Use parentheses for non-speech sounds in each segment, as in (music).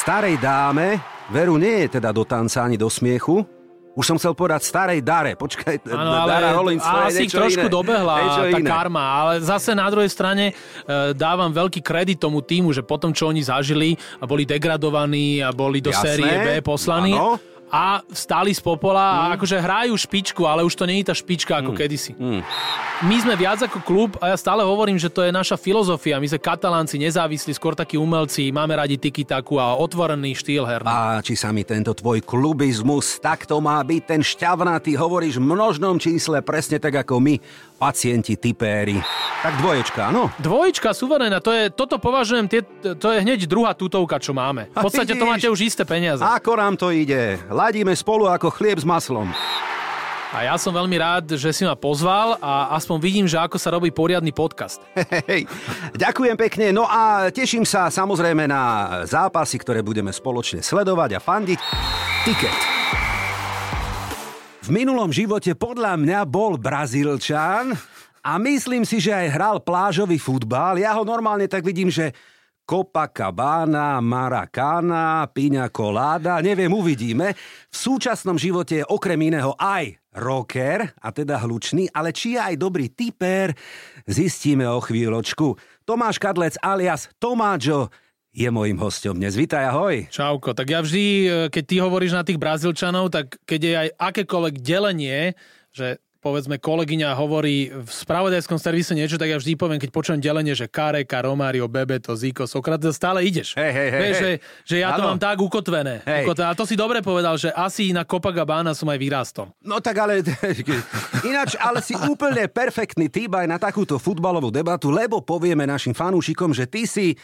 Starej dáme, veru nie je teda do tanca ani do smiechu, už som chcel povedať starej Dare, počkaj, Áno, ale Dara Rollins, to je niečo trošku iné. dobehla Niečo tá iné. karma, ale zase na druhej strane e, dávam veľký kredit tomu týmu, že potom, čo oni zažili a boli degradovaní a boli do Jasné, série B poslaní áno. A stáli z popola a akože hrajú špičku, ale už to nie je tá špička Mm. ako kedysi. My sme viac ako klub a ja stále hovorím, že to je naša filozofia. My sme katalánci, nezávislí, skôr takí umelci, máme radi tiki taku a otvorený štýl herný. Páči sa mi tento tvoj klubizmus, tak to má byť ten šťavnatý, hovoríš v množnom čísle, presne tak ako my, pacienti, typéri. Tak dvoječka, áno? Dvojička suverénna, to je, toto považujem, tie, to je hneď druhá tutovka, čo máme. V podstate to máte už isté peniaze. Ako nám to ide? Ladíme spolu ako chlieb s maslom. A ja som veľmi rád, že si ma pozval a aspoň vidím, že ako sa robí poriadny podcast. Hej, ďakujem pekne, no a teším sa samozrejme na zápasy, ktoré budeme spoločne sledovať a fandiť. Tiket. Minulom živote podľa mňa bol Brazílčan a myslím si, že aj hral plážový futbal. Ja ho normálne tak vidím, že Copacabana, Maracana, Pina Colada, neviem, uvidíme. V súčasnom živote je okrem iného aj rocker, a teda hlučný, ale či je aj dobrý typer, zistíme o chvíľočku. Tomáš Kadlec alias Tomáčo je mojim hostom dnes. Vítaj, ahoj. Čauko, tak ja vždy, e, keď ty hovoríš na tých Brazílčanov, tak keď je aj akékoľvek delenie, že povedzme kolegyňa hovorí v spravodajskom servise niečo, tak ja vždy poviem, keď počujem delenie, že Kareka, Romário, Bebeto, Ziko, Sokrates, stále ideš. Hej, hej, hej, Vieš, hej. že, že ja to Áno. mám tak ukotvené. Hej. ukotvené. A to si dobre povedal, že asi na Copacabana som aj vyrástol. No tak ale, (laughs) ináč, ale si úplne perfektný typ aj na takúto futbalovú debatu, lebo povieme našim fanúšikom, že ty si,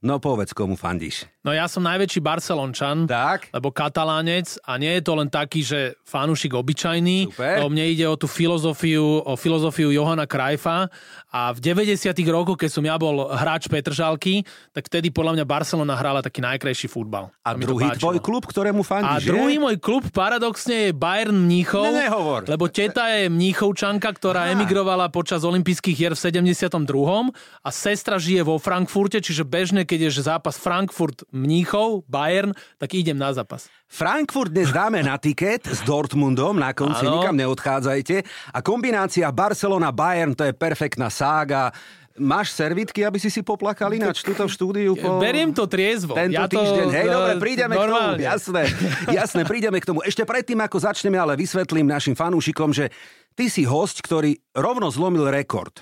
no povedz, komu fandíš. No ja som najväčší Barcelončan, Tak? lebo katalánec a nie je to len taký, že fanúšik obyčajný, Super. lebo mne ide o tú filozofiu, o filozofiu Johana Krajfa a v 90 rokoch, keď som ja bol hráč Petržalky, tak vtedy podľa mňa Barcelona hrala taký najkrajší futbal. A to druhý tvoj klub, ktorému A fandíš, že? druhý môj klub paradoxne je Bayern Mníchov, Ne, nehovor. lebo teta je Mníchovčanka, ktorá Á. emigrovala počas olympijských hier v 72. a sestra žije vo Frankfurte, čiže bežne, keď je zápas Frankfurt Mníchov, Bayern, tak idem na zápas. Frankfurt dnes dáme na tiket s Dortmundom na konci, Áno. nikam neodchádzajte. A kombinácia Barcelona-Bayern, to je perfektná sága. Máš servitky, aby si si poplakal ináč tuto v štúdiu? Po... Beriem to triezvo. Tento ja to, týždeň, hej, dobre, prídeme k tomu, normálne. jasné, jasné, prídeme k tomu. Ešte predtým, ako začneme, ale vysvetlím našim fanúšikom, že ty si host, ktorý rovno zlomil rekord.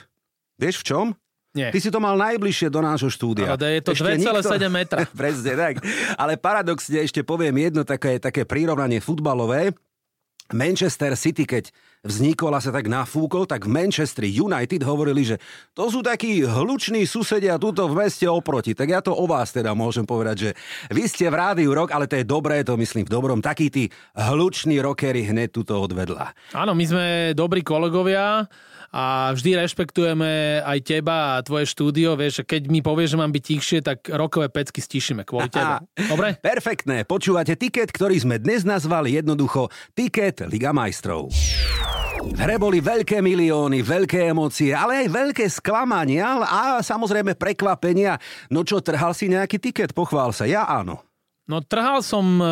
Vieš v čom? Nie. Ty si to mal najbližšie do nášho štúdia. Ale je to Ešte 2,7 metra. (laughs) Presne tak. Ale paradoxne ešte poviem jedno také, také prirovnanie futbalové. Manchester City, keď vznikol a sa tak nafúkol, tak v Manchester United hovorili, že to sú takí hluční susedia tuto v meste oproti. Tak ja to o vás teda môžem povedať, že vy ste v rádiu rok, ale to je dobré, to myslím v dobrom. Takí tí hluční rockery hneď tuto odvedla. Áno, my sme dobrí kolegovia a vždy rešpektujeme aj teba a tvoje štúdio. Vieš, že keď mi povieš, že mám byť tichšie, tak rokové pecky stišíme kvôli tebe. Dobre? Perfektné, počúvate tiket, ktorý sme dnes nazvali jednoducho Tiket Liga majstrov. V hre boli veľké milióny, veľké emócie, ale aj veľké sklamania a samozrejme prekvapenia. No čo, trhal si nejaký tiket? Pochvál sa. Ja áno. No trhal som e,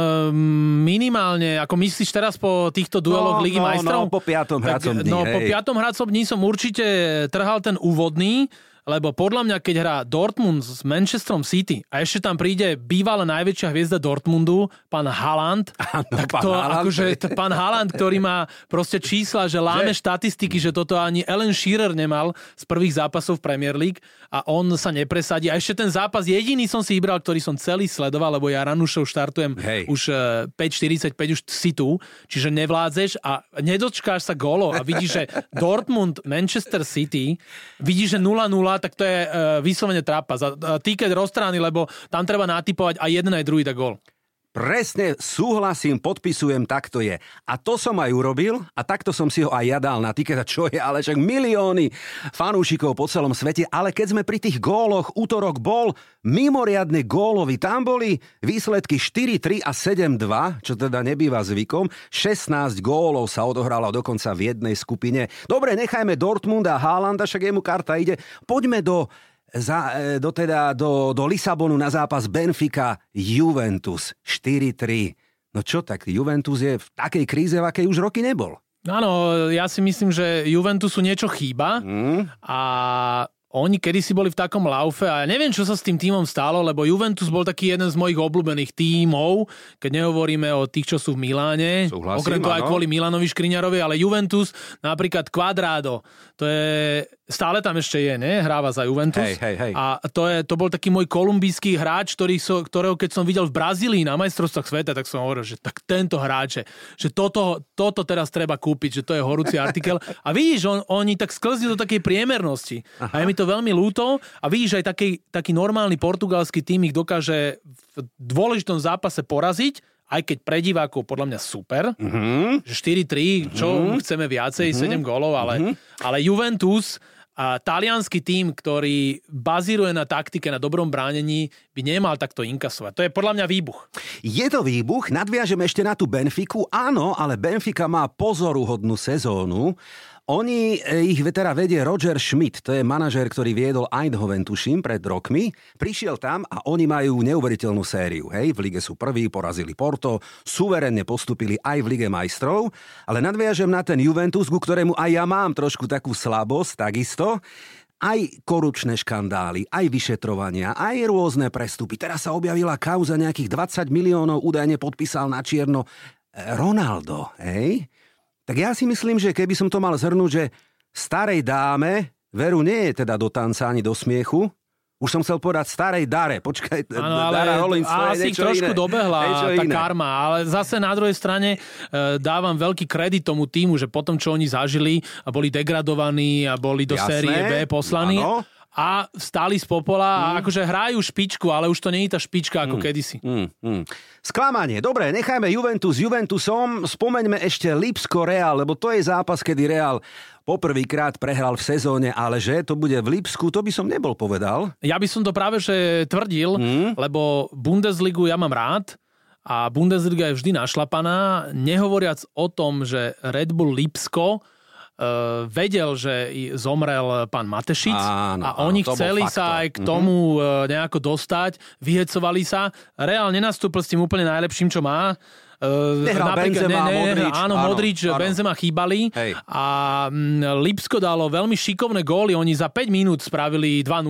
minimálne, ako myslíš teraz po týchto dueloch No, Ligy no, majstrov? no, po piatom hracom dni, No po hej. piatom hracom dni som určite trhal ten úvodný, lebo podľa mňa, keď hrá Dortmund s Manchesterom City a ešte tam príde bývalá najväčšia hviezda Dortmundu, pán Haaland, (laughs) Áno, tak pán to Haaland. akože to pán Haaland, ktorý má proste čísla, že láme Že? štatistiky, že toto ani Ellen Shearer nemal z prvých zápasov v Premier League a on sa nepresadí. A ešte ten zápas jediný som si vybral, ktorý som celý sledoval, lebo ja Ranušov štartujem Hej. už e, 5.45 už si tu, čiže nevládzeš a nedočkáš sa gólov a vidíš, že (laughs) Dortmund, Manchester City, vidíš, že 0-0, tak to je e, vyslovene trápas. A, a tiket rozstrány, lebo tam treba natypovať aj jeden, aj druhý dá gól. Presne súhlasím, podpisujem, tak to je. A to som aj urobil a takto som si ho aj ja na tiket, čo je ale však milióny fanúšikov po celom svete. Ale keď sme pri tých góloch, útorok bol mimoriadne gólový. Tam boli výsledky 4-3 a 7-2, čo teda nebýva zvykom. 16 gólov sa odohralo dokonca v jednej skupine. Dobre, nechajme Dortmund a Haalanda, však jemu karta ide. Poďme do za, e, do, teda, do, do Lisabonu na zápas Benfica Juventus 4-3. No čo tak, Juventus je v takej kríze, v akej už roky nebol. Áno, ja si myslím, že Juventusu niečo chýba mm. a oni kedysi boli v takom laufe a ja neviem, čo sa s tým týmom stalo, lebo Juventus bol taký jeden z mojich obľúbených tímov, keď nehovoríme o tých, čo sú v Miláne, Súhlasím, okrem toho aj kvôli Milanovi Škriňarovi, ale Juventus, napríklad Quadrado, to je, stále tam ešte je, ne? Hráva za Juventus. Hej, hej, hej. A to, je, to bol taký môj kolumbijský hráč, ktorý so, ktorého keď som videl v Brazílii na majstrovstvách sveta, tak som hovoril, že tak tento hráče, že toto, toto teraz treba kúpiť, že to je horúci artikel. A vidíš, on, oni tak sklzli do takej priemernosti. Aha. A je mi to veľmi ľúto. A vidíš, aj taký, taký normálny portugalský tým ich dokáže v dôležitom zápase poraziť, aj keď pre divákov podľa mňa super, mm-hmm. že 4-3, čo mm-hmm. chceme viacej, mm-hmm. 7 gólov, ale, mm-hmm. ale Juventus a talianský tým, ktorý bazíruje na taktike, na dobrom bránení, by nemal takto inkasovať. To je podľa mňa výbuch. Je to výbuch, nadviažem ešte na tú Benfiku. Áno, ale Benfica má pozoruhodnú sezónu. Oni, e, ich vetera vedie Roger Schmidt, to je manažér, ktorý viedol Eindhoven, tuším, pred rokmi. Prišiel tam a oni majú neuveriteľnú sériu. Hej, v lige sú prví, porazili Porto, suverenne postupili aj v lige majstrov, ale nadviažem na ten Juventus, ku ktorému aj ja mám trošku takú slabosť, takisto aj korupčné škandály, aj vyšetrovania, aj rôzne prestupy. Teraz sa objavila kauza nejakých 20 miliónov, údajne podpísal na čierno e, Ronaldo, hej? Tak ja si myslím, že keby som to mal zhrnúť, že starej dáme veru nie je teda do tanca ani do smiechu, už som chcel povedať starej Dare, počkaj, Áno, ale Dara Rollins, je asi ich trošku iné. dobehla tá iné. karma, ale zase na druhej strane e, dávam veľký kredit tomu týmu, že potom, čo oni zažili a boli degradovaní a boli do Jasné, série B poslaní áno. A stáli z popola a akože hrajú špičku, ale už to nie je tá špička ako kedysi. Mm, mm. Sklamanie. Dobre, nechajme Juventus Juventusom. Spomeňme ešte Lipsko Real, lebo to je zápas, kedy Real poprvýkrát prehral v sezóne, ale že to bude v Lipsku, to by som nebol povedal. Ja by som to práve že tvrdil, lebo Bundesligu ja mám rád a Bundesliga je vždy našlapaná, nehovoriac o tom, že Red Bull Lipsko vedel, že zomrel pán Matešic Áno, a áno, oni bol chceli faktor. sa aj k tomu uh, nejako dostať, vyhecovali sa. Reál nenastúpil s tým úplne najlepším, čo má. Uh, Nehral Benzema, Modrič, áno, áno, Modrič, áno. Benzema chýbali Hej. a mm, Lipsko dalo veľmi šikovné góly, oni za 5 minút spravili 2-0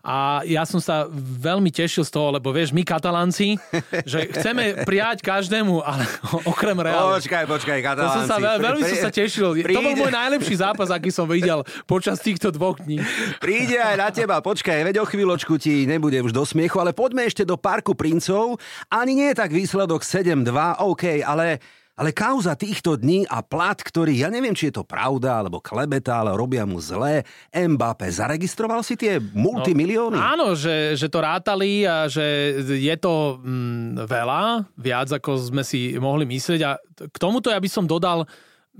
a ja som sa veľmi tešil z toho, lebo vieš, my katalánci, že (laughs) chceme prijať každému, ale (laughs) okrem Realu. Počkaj, počkaj, To katalánci. som sa, veľ, veľmi som sa tešil. To bol príde- môj najlepší zápas, aký som videl počas týchto dvoch dní. Príde aj na teba, počkaj, veď o chvíľočku ti nebude už do smiechu, ale poďme ešte do Parku princov. Ani nie je tak výsledok 7-2, OK, ale, ale kauza týchto dní a plat, ktorý, ja neviem, či je to pravda, alebo klebeta, ale robia mu zlé. Mbappé, zaregistroval si tie multimilióny? Áno, že, že to rátali a že je to mm, veľa, viac ako sme si mohli myslieť. A k tomuto ja by som dodal,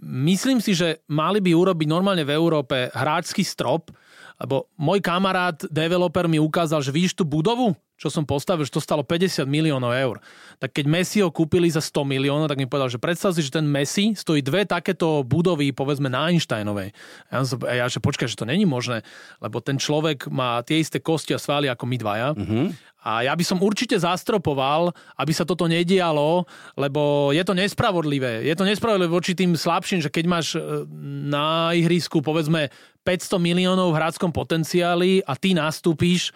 myslím si, že mali by urobiť normálne v Európe hráčský strop, lebo môj kamarát, developer mi ukázal, že vidíš tú budovu, čo som postavil, že to stalo 50 miliónov eur. Tak keď Messi ho kúpili za 100 miliónov, tak mi povedal, že predstav si, že ten Messi stojí dve takéto budovy, povedzme na Einsteinovej. A ja, som, a ja že počkaj, že to není možné, lebo ten človek má tie isté kosti a svaly ako my dvaja. Mm-hmm. A ja by som určite zastropoval, aby sa toto nedialo, lebo je to nespravodlivé. Je to nespravodlivé voči tým slabším, že keď máš e, na ihrisku povedzme 500 miliónov v hráckom potenciáli a ty nastúpíš,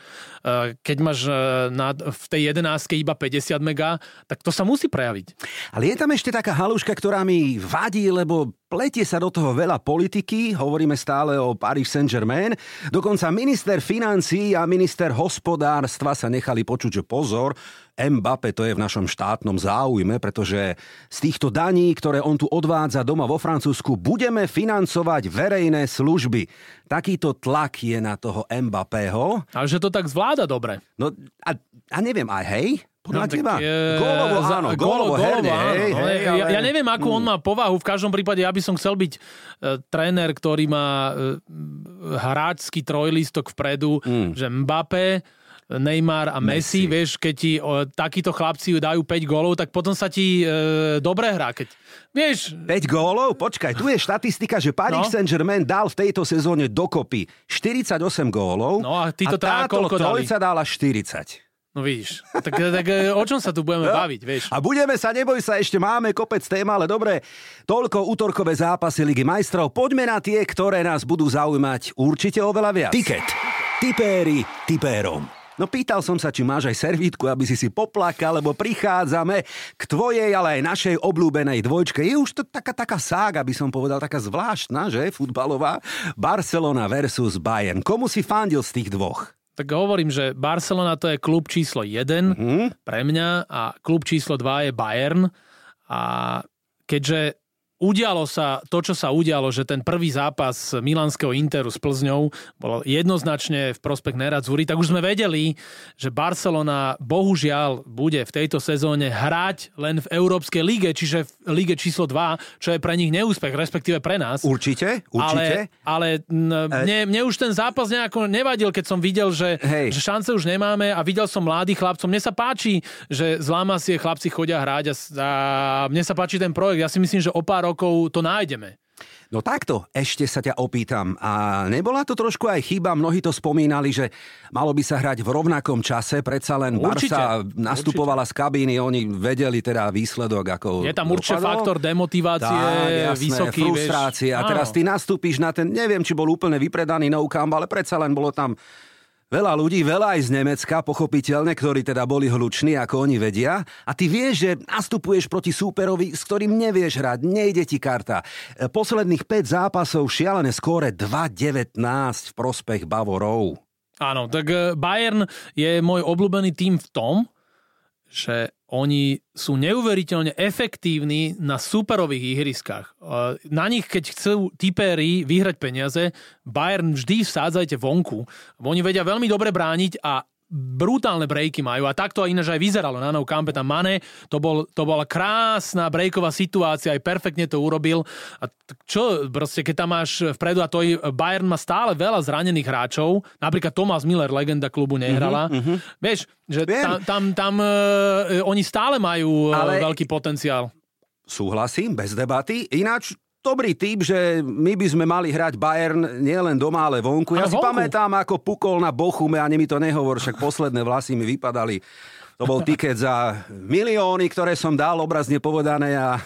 keď máš e, na, v tej 11 iba 50 mega, tak to sa musí prejaviť. Ale je tam ešte taká haluška, ktorá mi vadí, lebo pletie sa do toho veľa politiky, hovoríme stále o Paris Saint-Germain, dokonca minister financí a minister hospodárstva sa nechali počuť, že pozor, Mbappé to je v našom štátnom záujme, pretože z týchto daní, ktoré on tu odvádza doma vo Francúzsku, budeme financovať verejné služby. Takýto tlak je na toho Mbappého. Ale že to tak zvláda dobre. No a, a neviem, aj hej? Podľa No, teba? e, Gólovo, áno, gólo- gólovo, herne, áno. hej, No, hej, ja, ale- ja neviem, akú on má povahu. V každom prípade ja by som chcel byť e, tréner, ktorý má e, hráčský trojlistok vpredu, Mm. že Mbappé, Neymar a Messi, Messi. vieš, keď ti o, takíto chlapci dajú 5 gólov, tak potom sa ti e, dobre hrá. Keď, vieš, 5 gólov? Počkaj, tu je štatistika, že Paris No. Saint-Germain dal v tejto sezóne dokopy 48 gólov No a títo traja táto koľko dali? trojca dala 40. no vidíš, tak, tak e, o čom sa tu budeme baviť, vieš? A budeme sa, neboj sa, ešte máme kopec tém, ale dobre, toľko útorkové zápasy Ligy majstrov. Poďme na tie, ktoré nás budú zaujímať určite oveľa viac. Tiket. Tipéri tipérom. No pýtal som sa, či máš aj servítku, aby si si poplakal, lebo prichádzame k tvojej, ale aj našej obľúbenej dvojčke. Je už to taká, taká sága, by som povedal, taká zvláštna, že, futbalová. Barcelona versus Bayern. Komu si fandil z tých dvoch? Tak hovorím, že Barcelona to je klub číslo 1 Hm? pre mňa a klub číslo 2 je Bayern. A keďže udialo sa to, čo sa udialo, že ten prvý zápas Milánskeho Interu s Plzňou bol jednoznačne v prospech Neradzúry, tak už sme vedeli, že Barcelona bohužiaľ bude v tejto sezóne hrať len v Európskej lige, čiže v lige číslo 2, čo je pre nich neúspech, respektíve pre nás. Určite, určite. Ale, ale mne, mne už ten zápas nejako nevadil, keď som videl, že, Hej. že šance už nemáme a videl som mladých chlapcov. Mne sa páči, že z Lamasie chlapci chodia hrať a, a mne sa páči ten projekt. Ja si myslím, že o pár rokov to nájdeme. No takto, ešte sa ťa opýtam. A nebola to trošku aj chyba? Mnohí to spomínali, že malo by sa hrať v rovnakom čase. Predsa len Určite, Barsa nastupovala z kabíny, oni vedeli teda výsledok, ako Je tam určite faktor demotivácie, tak, jasné, vysoký. frustrácie. Vieš. A teraz ty nastúpiš na ten, neviem, či bol úplne vypredaný no camp, ale predsa len bolo tam veľa ľudí, veľa aj z Nemecka, pochopiteľne, ktorí teda boli hluční, ako oni vedia. A ty vieš, že nastupuješ proti súperovi, s ktorým nevieš hrať, nejde ti karta. E, Posledných 5 zápasov šialené skóre 2-19 v prospech Bavorov. Áno, tak e, Bayern je môj obľúbený tým v tom, že oni sú neuveriteľne efektívni na superových ihriskách. Na nich, keď chcú tipéri vyhrať peniaze, Bayern vždy vsádzajte vonku. Oni vedia veľmi dobre brániť a brutálne breaky majú a takto ináč aj vyzeralo na Nou Campe tam Mane, to, bol, to bola krásna breaková situácia, aj perfektne to urobil a čo proste, keď tam máš vpredu a to Bayern má stále veľa zranených hráčov, napríklad Thomas Miller, legenda klubu, nehrala. Uh-huh, Vieš, že Viem. tam, tam, tam e, oni stále majú Ale- Ale... veľký potenciál. Súhlasím, bez debaty. Ináč, dobrý typ, že my by sme mali hrať Bayern nielen doma, ale vonku. Ja Ale si vonku. pamätám, ako pukol na Bochume, ani mi to nehovor, však posledné vlasy mi vypadali. To bol tiket za milióny, ktoré som dal, obrazne povedané. A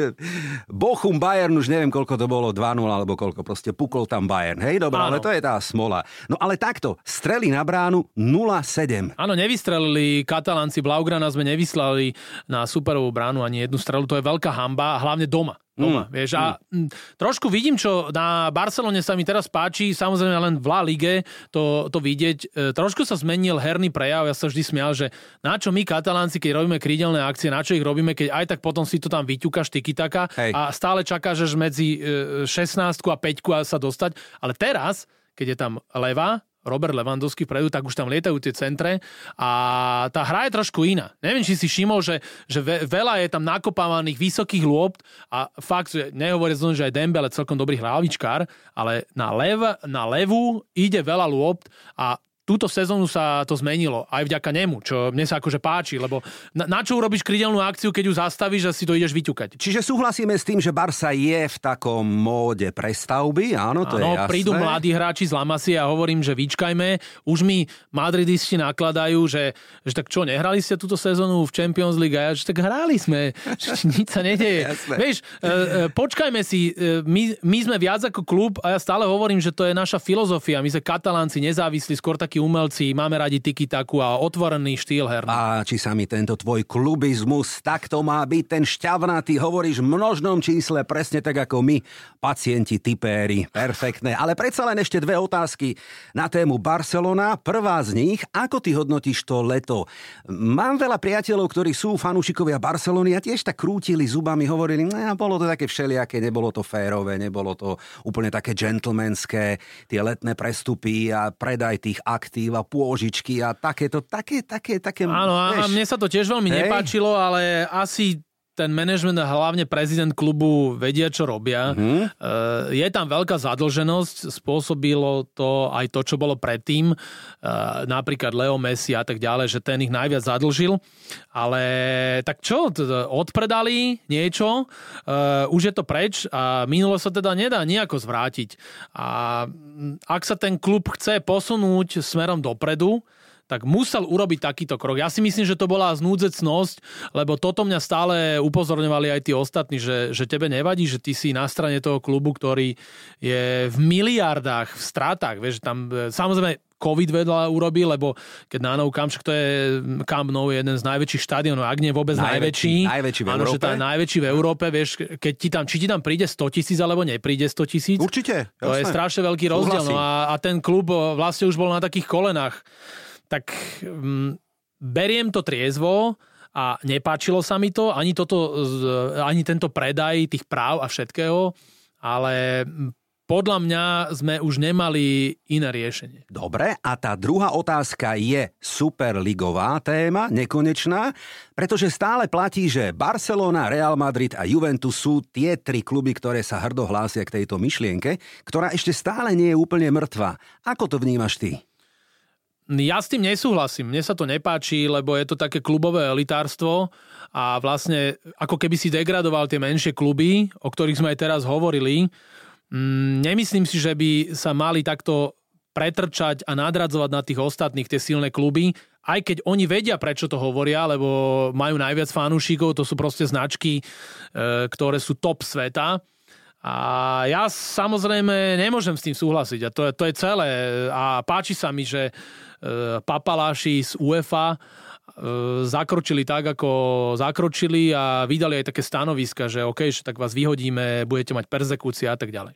(laughs) Bochum, Bayern, už neviem, koľko to bolo, 2-0 alebo koľko, proste pukol tam Bayern. Hej, dobré, ale to je tá smola. No ale takto, strely na bránu 0-7. Áno, nevystrelili Katalánci, Blaugrana sme nevyslali na superovú bránu ani jednu strelu, to je veľká hamba, hlavne doma. Doma, mm, vieš, a mm. trošku vidím, čo na Barcelone sa mi teraz páči, samozrejme len v La Lige to, to vidieť. E, trošku sa zmenil herný prejav, ja sa vždy smial, že na čo my Katalánci, keď robíme krídelné akcie, na čo ich robíme, keď aj tak potom si to tam vyťukaš tiki-taka Hej. a stále čakáš až medzi e, 16 a 5 a sa dostať. Ale teraz, keď je tam leva, Robert Lewandowski vpredu, tak už tam lietajú tie centre a tá hra je trošku iná. Neviem, či si všimol, že, že ve, veľa je tam nakopávaných vysokých lôpt a fakt, že nehovorí len, že aj Dembele celkom dobrý hlavičkár, ale na, lev, na levu ide veľa lôpt a túto sezónu sa to zmenilo aj vďaka nemu, čo mne sa akože páči, lebo na, na čo urobíš krydelnú akciu, keď ju zastavíš a si to ideš vyťukať? Čiže súhlasíme s tým, že Barsa je v takom móde prestavby, áno, to je Áno, jasné. prídu mladí hráči z Lamasie a hovorím, že vyčkajme. Už mi madridisti nakladajú, že, že tak čo, nehrali ste túto sezónu v Champions League? A ja, že tak hrali sme, (laughs) nič sa nedeje. Vieš, e, e, počkajme si, e, my, my sme viac ako klub a ja stále hovorím, že to je naša filozofia. My sme katalánci nezávislí, skôr takí umelci, máme radi tiki a otvorený štýl herný. Páči sa mi tento tvoj klubizmus, tak to má byť ten šťavnatý, hovoríš v množnom čísle, presne tak ako my, pacienti, typéri, perfektné. Ale predsa len ešte dve otázky na tému Barcelona. Prvá z nich, ako ty hodnotíš to leto? Mám veľa priateľov, ktorí sú fanúšikovia Barcelony a tiež tak krútili zubami, hovorili, no, bolo to také všelijaké, nebolo to férové, nebolo to úplne také gentlemanské, tie letné prestupy a predaj tých aktív a pôžičky a takéto, také, také, také... Áno, a vieš, mne sa to tiež veľmi Hej. nepáčilo, ale asi ten management a hlavne prezident klubu vedia, čo robia. Mm-hmm. Je tam veľká zadlženosť, spôsobilo to aj to, čo bolo predtým, napríklad Leo Messi a tak ďalej, že ten ich najviac zadlžil. Ale tak čo, odpredali niečo, už je to preč a minulo sa teda nedá nejako zvrátiť. A ak sa ten klub chce posunúť smerom dopredu, tak musel urobiť takýto krok. Ja si myslím, že to bola znúdzecnosť, lebo toto mňa stále upozorňovali aj tí ostatní, že, že tebe nevadí, že ty si na strane toho klubu, ktorý je v miliardách, v stratách. Vieš, tam, e, samozrejme, COVID vedľa urobí, lebo keď na Nou Camp, to je Camp Nou je jeden z najväčších štadionov, ak nie vôbec najväčší. Najväčší, najväčší v áno, Európe. že to je najväčší v Európe, vieš, keď ti tam, či ti tam príde 100 tisíc, alebo nepríde 100 tisíc. Určite, To je jasné. strašne veľký rozdiel. No a, a ten klub e, vlastne už bol na takých kolenách. Tak mm, beriem to triezvo a nepáčilo sa mi to, ani, toto, ani tento predaj tých práv a všetkého, ale podľa mňa sme už nemali iné riešenie. Dobre, a tá druhá otázka je superligová téma, nekonečná, pretože stále platí, že Barcelona, Real Madrid a Juventus sú tie tri kluby, ktoré sa hrdo hlásia k tejto myšlienke, ktorá ešte stále nie je úplne mŕtva. Ako to vnímaš ty? Ja s tým nesúhlasím, mne sa to nepáči, lebo je to také klubové elitárstvo a vlastne ako keby si degradoval tie menšie kluby, o ktorých sme aj teraz hovorili. Mm, Nemyslím si, že by sa mali takto pretrčať a nadradzovať na tých ostatných tie silné kluby, aj keď oni vedia, prečo to hovoria, lebo majú najviac fanúšikov, to sú proste značky, e, ktoré sú top sveta. A ja samozrejme nemôžem s tým súhlasiť a to je, to je celé. A páči sa mi, že e, papaláši z UEFA e, zakročili tak, ako zakročili a vydali aj také stanoviska, že OK, že tak vás vyhodíme, budete mať perzekúcia a tak ďalej.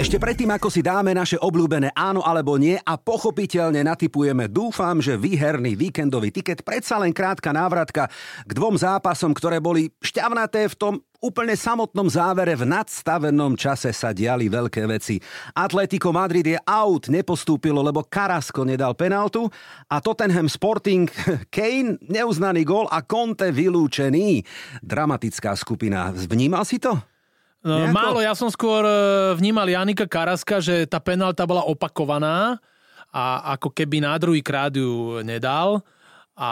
Ešte predtým, ako si dáme naše obľúbené áno alebo nie a pochopiteľne natypujeme, dúfam, že výherný víkendový tiket, predsa len krátka návratka k dvom zápasom, ktoré boli šťavnaté v tom úplne samotnom závere v nadstavenom čase sa diali veľké veci. Atletico Madrid je out, nepostúpilo, lebo Carrasco nedal penaltu a Tottenham Sporting (laughs) Kane neuznaný gól a Conte vylúčený. Dramatická skupina. Vnímal si to? No, Nejako? málo, ja som skôr e, vnímal Janika Karaska, že tá penálta bola opakovaná a ako keby na druhý krát ju nedal. A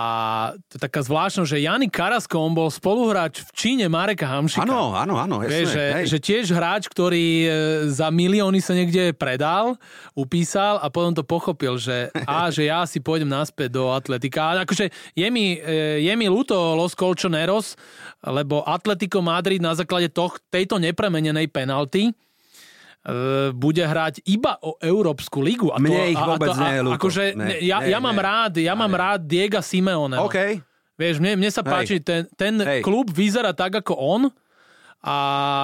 to je taká zvláštnosť, že Janik Karasko, on bol spoluhráč v Číne Mareka Hamšika. Áno, áno, áno. jasné, Vieš, že, hej. že tiež hráč, ktorý e, za milióny sa niekde predal, upísal a potom to pochopil, že a, (laughs) že ja si pôjdem naspäť do Atletika. A akože je mi, e, je mi ľúto Los Colchoneros, lebo Atletico Madrid na základe toh, tejto nepremenenej penalty bude hrať iba o Európsku ligu. A Mne ich a, vôbec a to, nie je ľúto. Akože, Ne, ne, ja, ne, ja mám ne. rád, ja mám rád Diega Simeoneho. OK. Vieš, mne, mne sa Hej. páči, ten, ten Hej. klub vyzerá tak ako on a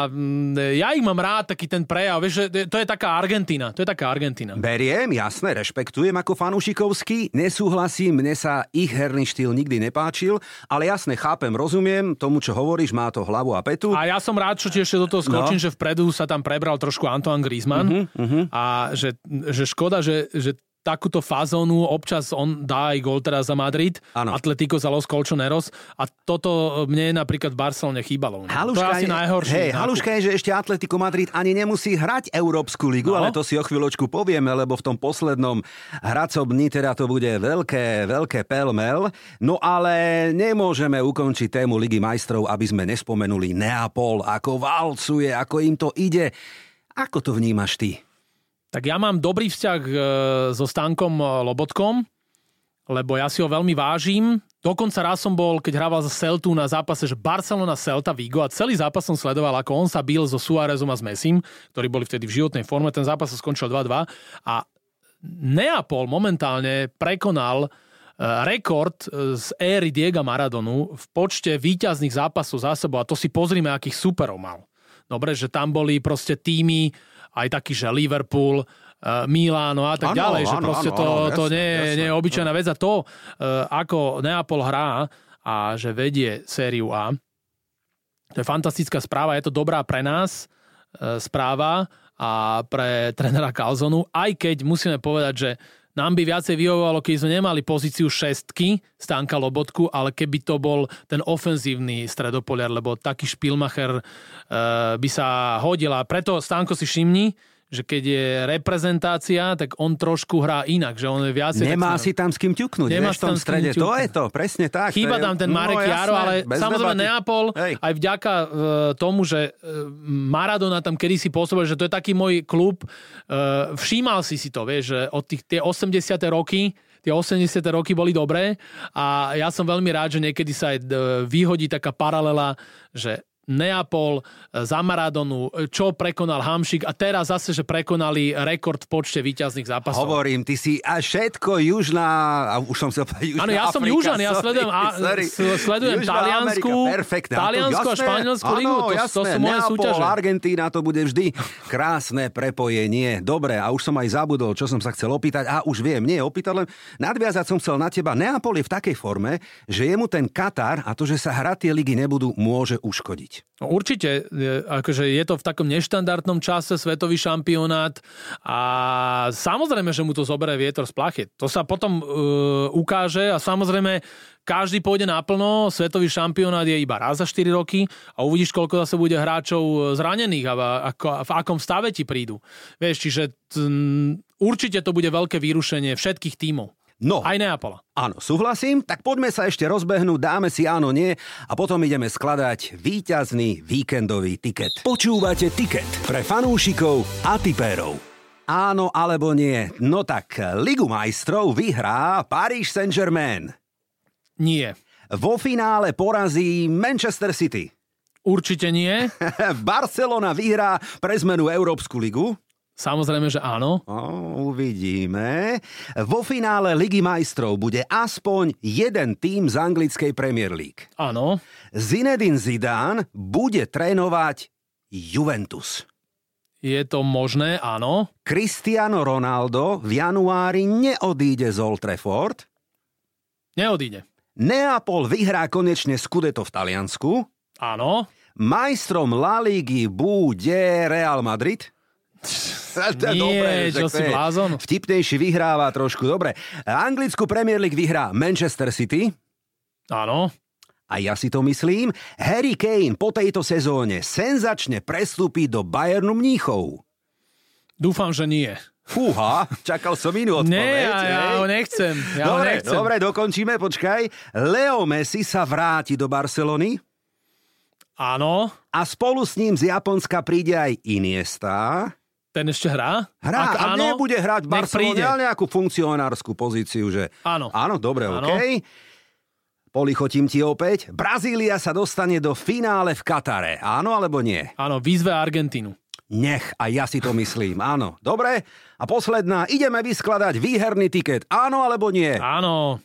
mm, ja ich mám rád, taký ten prejav, vieš, že to je taká Argentína, to je taká Argentína. Beriem, jasné, rešpektujem ako fanúšikovský, nesúhlasím, mne sa ich herný štýl nikdy nepáčil, ale jasné, chápem, rozumiem tomu, čo hovoríš, má to hlavu a petu. A ja som rád, čo ti ešte do toho skočím, no. že vpredu sa tam prebral trošku Antoine Griezmann uh-huh, uh-huh. a že, že škoda, že, že takúto fazónu občas on dá aj gol teraz za Madrid, Áno. Atletico za Los Colchoneros a toto mne napríklad v Barcelone chýbalo. to je Haluška asi najhoršie. Hej, haluška je, že ešte Atletico Madrid ani nemusí hrať Európsku ligu, No. ale to si o chvíľočku povieme, lebo v tom poslednom hracom dni teda to bude veľké, veľké pelmel. No ale nemôžeme ukončiť tému Ligy majstrov, aby sme nespomenuli Neapol, ako valcuje, ako im to ide. Ako to vnímaš ty? Tak ja mám dobrý vzťah e, so Stankom e, Lobotkom, lebo ja si ho veľmi vážim. Dokonca raz som bol, keď hrával za Celtu na zápase, že Barcelona Celta Vigo a celý zápas som sledoval, ako on sa bil so Suárezom a s Messim, ktorí boli vtedy v životnej forme. Ten zápas sa skončil 2-2 a Neapol momentálne prekonal e, rekord z éry Diega Maradonu v počte výťazných zápasov za sebou a to si pozrime, akých superov mal. Dobre, že tam boli proste týmy, aj taký, že Liverpool, uh, Miláno a tak Áno, ďalej, že áno, proste áno, to, áno, to jasné, nie, jasné. nie je obyčajná vec a to, uh, ako Neapol hrá a že vedie sériu A, to je fantastická správa, je to dobrá pre nás uh, správa a pre trénera Calzonu, aj keď musíme povedať, že nám by viacej vyhovovalo, keď sme nemali pozíciu šestky Stanka Lobotku, ale keby to bol ten ofenzívny stredopoliar, lebo taký špilmacher uh, by sa hodil. A preto Stanko si všimni, že keď je reprezentácia, tak on trošku hrá inak, že on je viac... Nemá si tam s kým ťuknúť, Nemá v tom strede. To je to, presne tak. Chýba tam ten Marek no, Jaro, ale samozrejme debaty. Neapol, Hej. aj vďaka uh, tomu, že uh, Maradona tam kedysi pôsobil, že to je taký môj klub, uh, všímal si si to, vieš, že od tých tie 80. roky tie 80. roky boli dobré a ja som veľmi rád, že niekedy sa aj vyhodí taká paralela, že Neapol, e, za Maradonu, e, čo prekonal Hamšik a teraz zase, že prekonali rekord v počte výťazných zápasov. Hovorím, ty si a všetko južná, a už som sa povedal, Áno, ja som južan, ja sledujem, a, sledujem Južná Taliansku, Amerika, Taliansku a Španielsku ligu, to, jasné, to sú moje Neapol, súťaže. Argentína, to bude vždy krásne prepojenie. Dobre, a už som aj zabudol, čo som sa chcel opýtať. A už viem, nie opýtať, len nadviazať som chcel na teba. Neapol je v takej forme, že jemu ten Katar a to, že sa hrať tie ligy nebudú, môže uškodiť. No určite, akože je to v takom neštandardnom čase svetový šampionát a samozrejme, že mu to zoberie vietor z plachet. To sa potom uh, ukáže a samozrejme každý pôjde naplno, svetový šampionát je iba raz za 4 roky a uvidíš, koľko zase bude hráčov zranených a v, ako, v akom stave ti prídu. Vieš, čiže t, určite to bude veľké vyrušenie všetkých tímov. No. Aj Neapola. Áno, súhlasím. Tak poďme sa ešte rozbehnúť, dáme si áno, nie a potom ideme skladať víťazný víkendový tiket. Počúvate tiket pre fanúšikov a tipérov. Áno alebo nie? No tak, Ligu majstrov vyhrá Paris Saint-Germain. Nie. Vo finále porazí Manchester City. Určite nie. (laughs) Barcelona vyhrá pre zmenu Európsku ligu. Samozrejme, že áno. O, uvidíme. Vo finále Ligy majstrov bude aspoň jeden tým z anglickej Premier League. Áno. Zinedine Zidane bude trénovať Juventus. Je to možné, áno. Cristiano Ronaldo v januári neodíde z Old Trafford. Neodíde. Neapol vyhrá konečne Scudetto v Taliansku. Áno. Majstrom La Ligy bude Real Madrid. Nie, dobre, čo si blázon. Vtipnejší vyhráva trošku, dobre. Anglickú Premier League vyhrá Manchester City. Áno. A ja si to myslím, Harry Kane po tejto sezóne senzačne prestúpi do Bayernu Mníchov. Dúfam, že nie. Fúha, čakal som inú odpoveď. Nie, ja, ja ho nechcem. Ja dobre, ho nechcem. dobre, dokončíme, počkaj. Leo Messi sa vráti do Barcelony. Áno. A spolu s ním z Japonska príde aj Iniesta. Ten ešte hrá? Hrá Ak, a áno, nebude hrať v Barcelone, ale nejakú funkcionárskú pozíciu, že... Áno. Áno, dobre, áno. OK. Polichotím ti opäť. Brazília sa dostane do finále v Katare. Áno alebo nie? Áno, výzve Argentínu. Nech, a ja si to myslím. Áno, dobre. A posledná, ideme vyskladať výherný tiket. Áno alebo nie? Áno.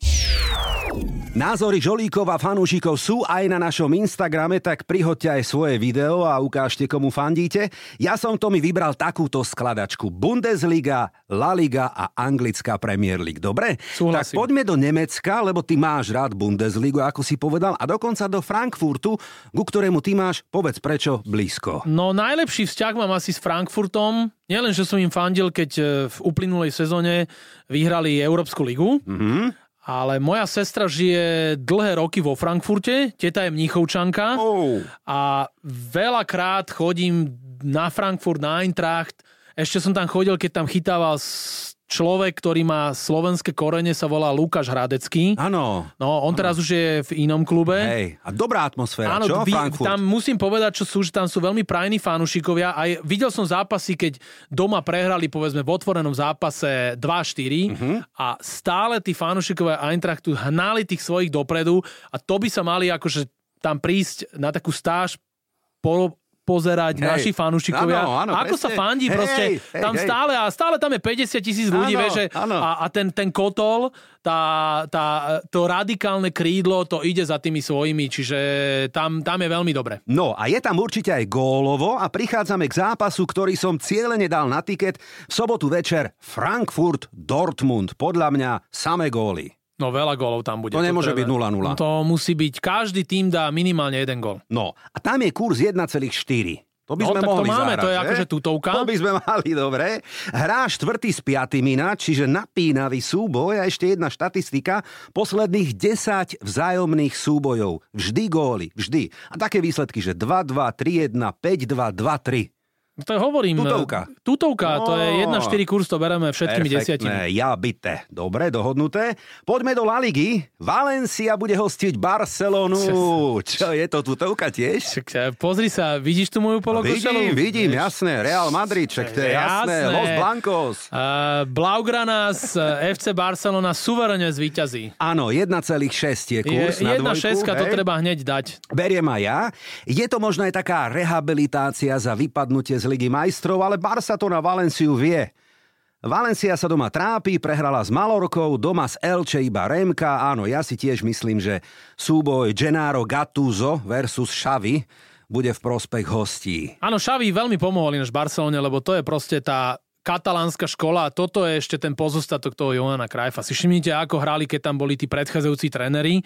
Názory žolíkov a fanúšikov sú aj na našom Instagrame, tak prihoďte aj svoje video a ukážte, komu fandíte. Ja som to mi vybral takúto skladačku. Bundesliga, La Liga a Anglická Premier League. Dobre? Súhlasím. Tak poďme do Nemecka, lebo ty máš rád Bundesligu, ako si povedal, a dokonca do Frankfurtu, ku ktorému ty máš, povedz prečo, blízko. No najlepší vzťah mám asi s Frankfurtom. Nielen, že som im fandil, keď e, v uplynulej sezóne vyhrali Európsku ligu, Mm-hmm. Ale moja sestra žije dlhé roky vo Frankfurte, teta je mníchovčanka Oh. a veľakrát chodím na Frankfurt, na Eintracht. Ešte som tam chodil, keď tam chytával s- človek, ktorý má slovenské korene, sa volá Lukáš Hradecký. Áno. No, on teraz už je v inom klube. Hej, a dobrá atmosféra, Áno, čo? vy, Frankfurt. tam musím povedať, čo sú, že tam sú veľmi prajní fanúšikovia. Aj videl som zápasy, keď doma prehrali, povedzme, v otvorenom zápase 2-4 Mhm. a stále tí fanúšikovia Eintrachtu hnali tých svojich dopredu a to by sa mali akože tam prísť na takú stáž po, pozerať Hej. naši fanúšikovia. Áno, áno, Ako sa presne. fandí Hej, proste. hej, tam hej. stále a stále tam je 50 tisíc ľudí, Áno, vieš, že, áno. a, a ten, ten kotol, tá, tá, to radikálne krídlo, to ide za tými svojimi, čiže tam, tam je veľmi dobre. No a je tam určite aj gólovo a prichádzame k zápasu, ktorý som cieľene dal na tiket v sobotu večer Frankfurt-Dortmund. Podľa mňa samé góly. No veľa gólov tam bude. To nemôže treba- byť 0-0. To musí byť, každý tým dá minimálne jeden gól. No a tam je kurz 1,4. To by No, sme tak to mohli máme, zahrať, to je že? akože tutovka. To by sme mali, dobre. Hrá štvrtý s piatým ináč, čiže napínavý súboj a ešte jedna štatistika. Posledných 10 vzájomných súbojov. Vždy góly, vždy. A také výsledky, že 2-2, 3-1, 5-2, 2-3. To je, hovorím. Tutovka. Tutovka, to je No. 1-4 kurz, to bereme všetkými desiatimi. Ja byte. Dobre, dohodnuté. Poďme do La Ligy. Valencia bude hostiť Barcelonu. Čo je to tutovka tiež? E, pozri sa, vidíš tu moju polokošelu? Vidím, vidím, jasné. Real Madrid, však to je jasné. Jasné. Los Blancos. Uh, Blaugranas, eh, FC Barcelona suverene zvíťazí. Áno, 1,6 je Je, kurz na jedna dvojku. šeska, to hej. treba hneď dať. Beriem aj ja. Je to možno aj taká rehabilitácia za vypadnutie z Ligy majstrov, ale Barca to na Valenciu vie. Valencia sa doma trápi, prehrala s Malorkou, doma z Elche iba Remka. Áno, ja si tiež myslím, že súboj Gennaro Gattuso versus Xavi bude v prospech hostí. Áno, Xavi veľmi pomohol ináč Barcelone, lebo to je proste tá katalánska škola a toto je ešte ten pozostatok toho Johana Krajfa. Si všimnite, ako hrali, keď tam boli tí predchádzajúci tréneri,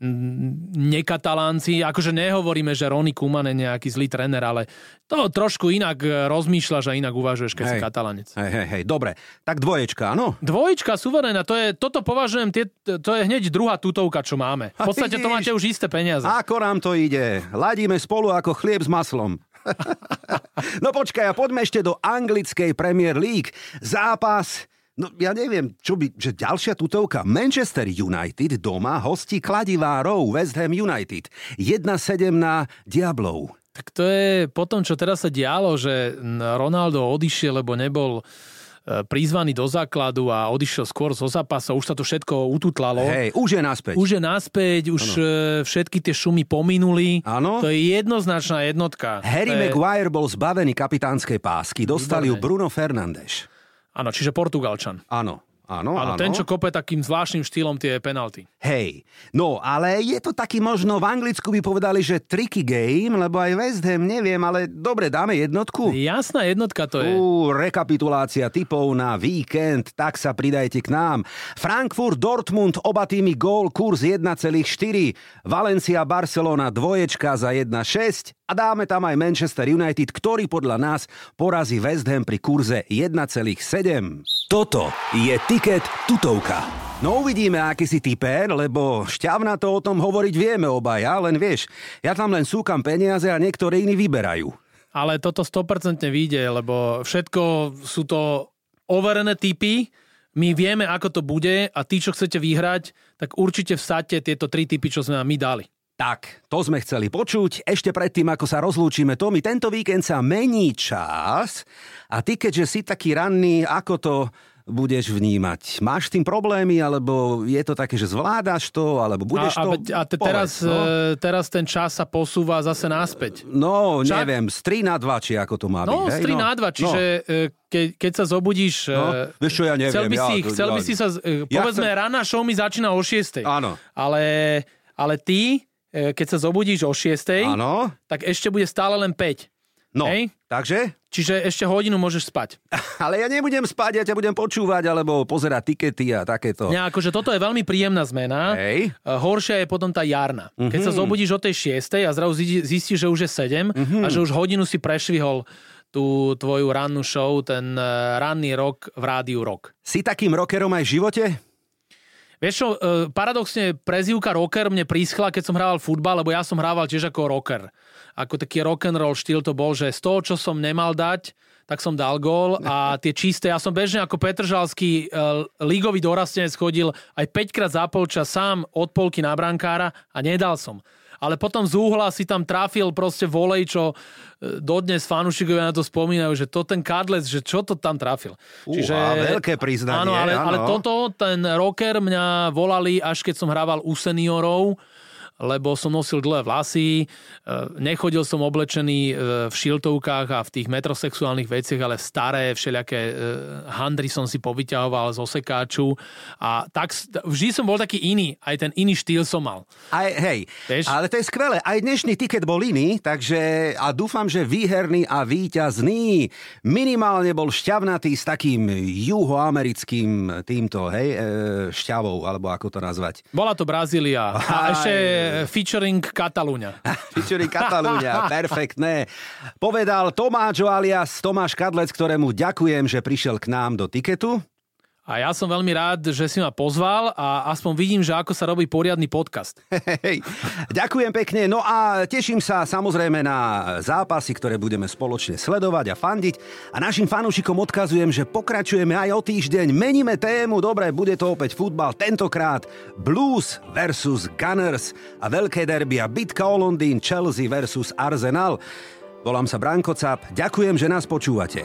mm, nekatalánci. Akože nehovoríme, že Ronny Koeman je nejaký zlý tréner, ale to trošku inak rozmýšľaš a inak uvažuješ, keď si Hej. katalánec. Hej, hej, hej, dobre. Tak dvoječka, áno? Dvojička suverénna, to je, toto považujem, tie, to je hneď druhá tutovka, čo máme. V podstate to (laughs) máte už isté peniaze. Ako nám to ide? Ladíme spolu ako chlieb s maslom. (laughs) no počkaj, a poďme ešte do anglickej Premier League. Zápas, no ja neviem, čo by, že ďalšia tutovka. Manchester United doma hostí kladivá Row West Ham United. 1-7 na Diablov. Tak to je po tom, čo teraz sa dialo, že Ronaldo odišiel, lebo nebol prizvaný do základu a odišiel skôr zo zápasov. Už sa to všetko ututlalo. Hej, už je naspäť. Už je naspäť, už e, všetky tie šumy pominuli. Áno. To je jednoznačná jednotka. Harry to je, Maguire bol zbavený kapitánskej pásky. Dostal ju. Bruno Fernández. Áno, čiže Portugalčan. Áno, áno, Áno, áno. ten, čo kope takým zvláštnym štýlom tie penalty. Hej, no ale je to taký možno, v Anglicku by povedali, že tricky game, lebo aj West Ham, neviem, ale dobre, dáme jednotku. Jasná jednotka to je. Ú, rekapitulácia typov na víkend, tak sa pridajte k nám. Frankfurt, Dortmund, oba týmy gól, kurz 1,4. Valencia, Barcelona, dvoječka za 1,6. A dáme tam aj Manchester United, ktorý podľa nás porazí West Ham pri kurze 1,7. Toto je tiket tutovka. No uvidíme, aký si typer, lebo šťavna to o tom hovoriť vieme obaja, len vieš, ja tam len súkam peniaze a niektorí iní vyberajú. Ale toto 100% vyjde, lebo všetko sú to overené typy, my vieme, ako to bude a tí, čo chcete vyhrať, tak určite vsadte tieto tri typy, čo sme vám my dali. Tak, to sme chceli počuť. Ešte predtým, ako sa rozlúčime, Tomi, tento víkend sa mení čas a ty, keďže si taký ranný, ako to budeš vnímať? Máš s tým problémy, alebo je to také, že zvládaš to, alebo budeš a, to... a, a te, teraz, Povedz, no. e, teraz ten čas sa posúva zase naspäť. no, Čak- neviem, z 3 na 2, či ako to má No, byť. z hej? 3 na 2, čiže e, ke, keď sa zobudíš... e, No, vieš čo, ja neviem, Chcel by ja si, to- chcel by ja- si sa... Ja Povedzme, chcem- rána show mi začína o 6. Áno. Ale, ale ty, keď sa zobudíš o 6, Áno, tak ešte bude stále len 5. no, Hej? takže... Čiže ešte hodinu môžeš spať. (laughs) Ale ja nebudem spať, ja ťa budem počúvať, alebo pozerať tikety a takéto. Nie, akože toto je veľmi príjemná zmena. Hej. E, Horšia je potom tá jarná. Keď Mhm. sa zobudíš o tej 6 a zrazu zistíš, že už je 7 Mhm. a že už hodinu si prešvihol tú tvoju rannú show, ten e, ranný rok v rádiu Rock. Si takým rockerom aj v živote? Vieš čo, e, paradoxne prezývka rocker mne príschla, keď som hrával futbal, lebo ja som hrával tiež ako rocker. Ako taký rock and roll štýl to bol, že z toho, čo som nemal dať, tak som dal gól a tie čisté, ja som bežne ako Petržalský e, lígový dorastenec chodil aj 5 krát za polčas sám od polky na brankára a nedal som. Ale potom z úhla si tam trafil proste volej, čo e, dodnes fanúšikovia na to spomínajú, že to ten kadlec, že čo to tam trafil. Uha, veľké priznanie, Áno, ale, ale áno. toto, ten rocker mňa volali, až keď som hrával u seniorov, lebo som nosil dlhé vlasy, e, nechodil som oblečený e, v šiltovkách a v tých metrosexuálnych veciach, ale staré všelijaké e, handry som si povyťahoval z osekáču a tak vždy som bol taký iný, aj ten iný štýl som mal. Aj, hej, Vieš? ale to je skvelé. Aj dnešný tiket bol iný, takže a dúfam, že výherný a víťazný. Minimálne bol šťavnatý s takým juhoamerickým týmto, hej, šťavou, alebo ako to nazvať. Bola to Brazília. A Aj. ešte featuring Katalúňa. (laughs) featuring Katalúňa, perfektné. Povedal Tomáčo alias Tomáš Kadlec, ktorému ďakujem, že prišiel k nám do tiketu. A ja som veľmi rád, že si ma pozval a aspoň vidím, že ako sa robí poriadny podcast. Hej, ďakujem pekne. No a teším sa samozrejme na zápasy, ktoré budeme spoločne sledovať a fandiť. A našim fanúšikom odkazujem, že pokračujeme aj o týždeň. Meníme tému, dobre, bude to opäť futbal. Tentokrát Blues versus Gunners a veľké derby a bitka o Londýn, Chelsea versus Arsenal. Volám sa Branko Cap. Ďakujem, že nás počúvate.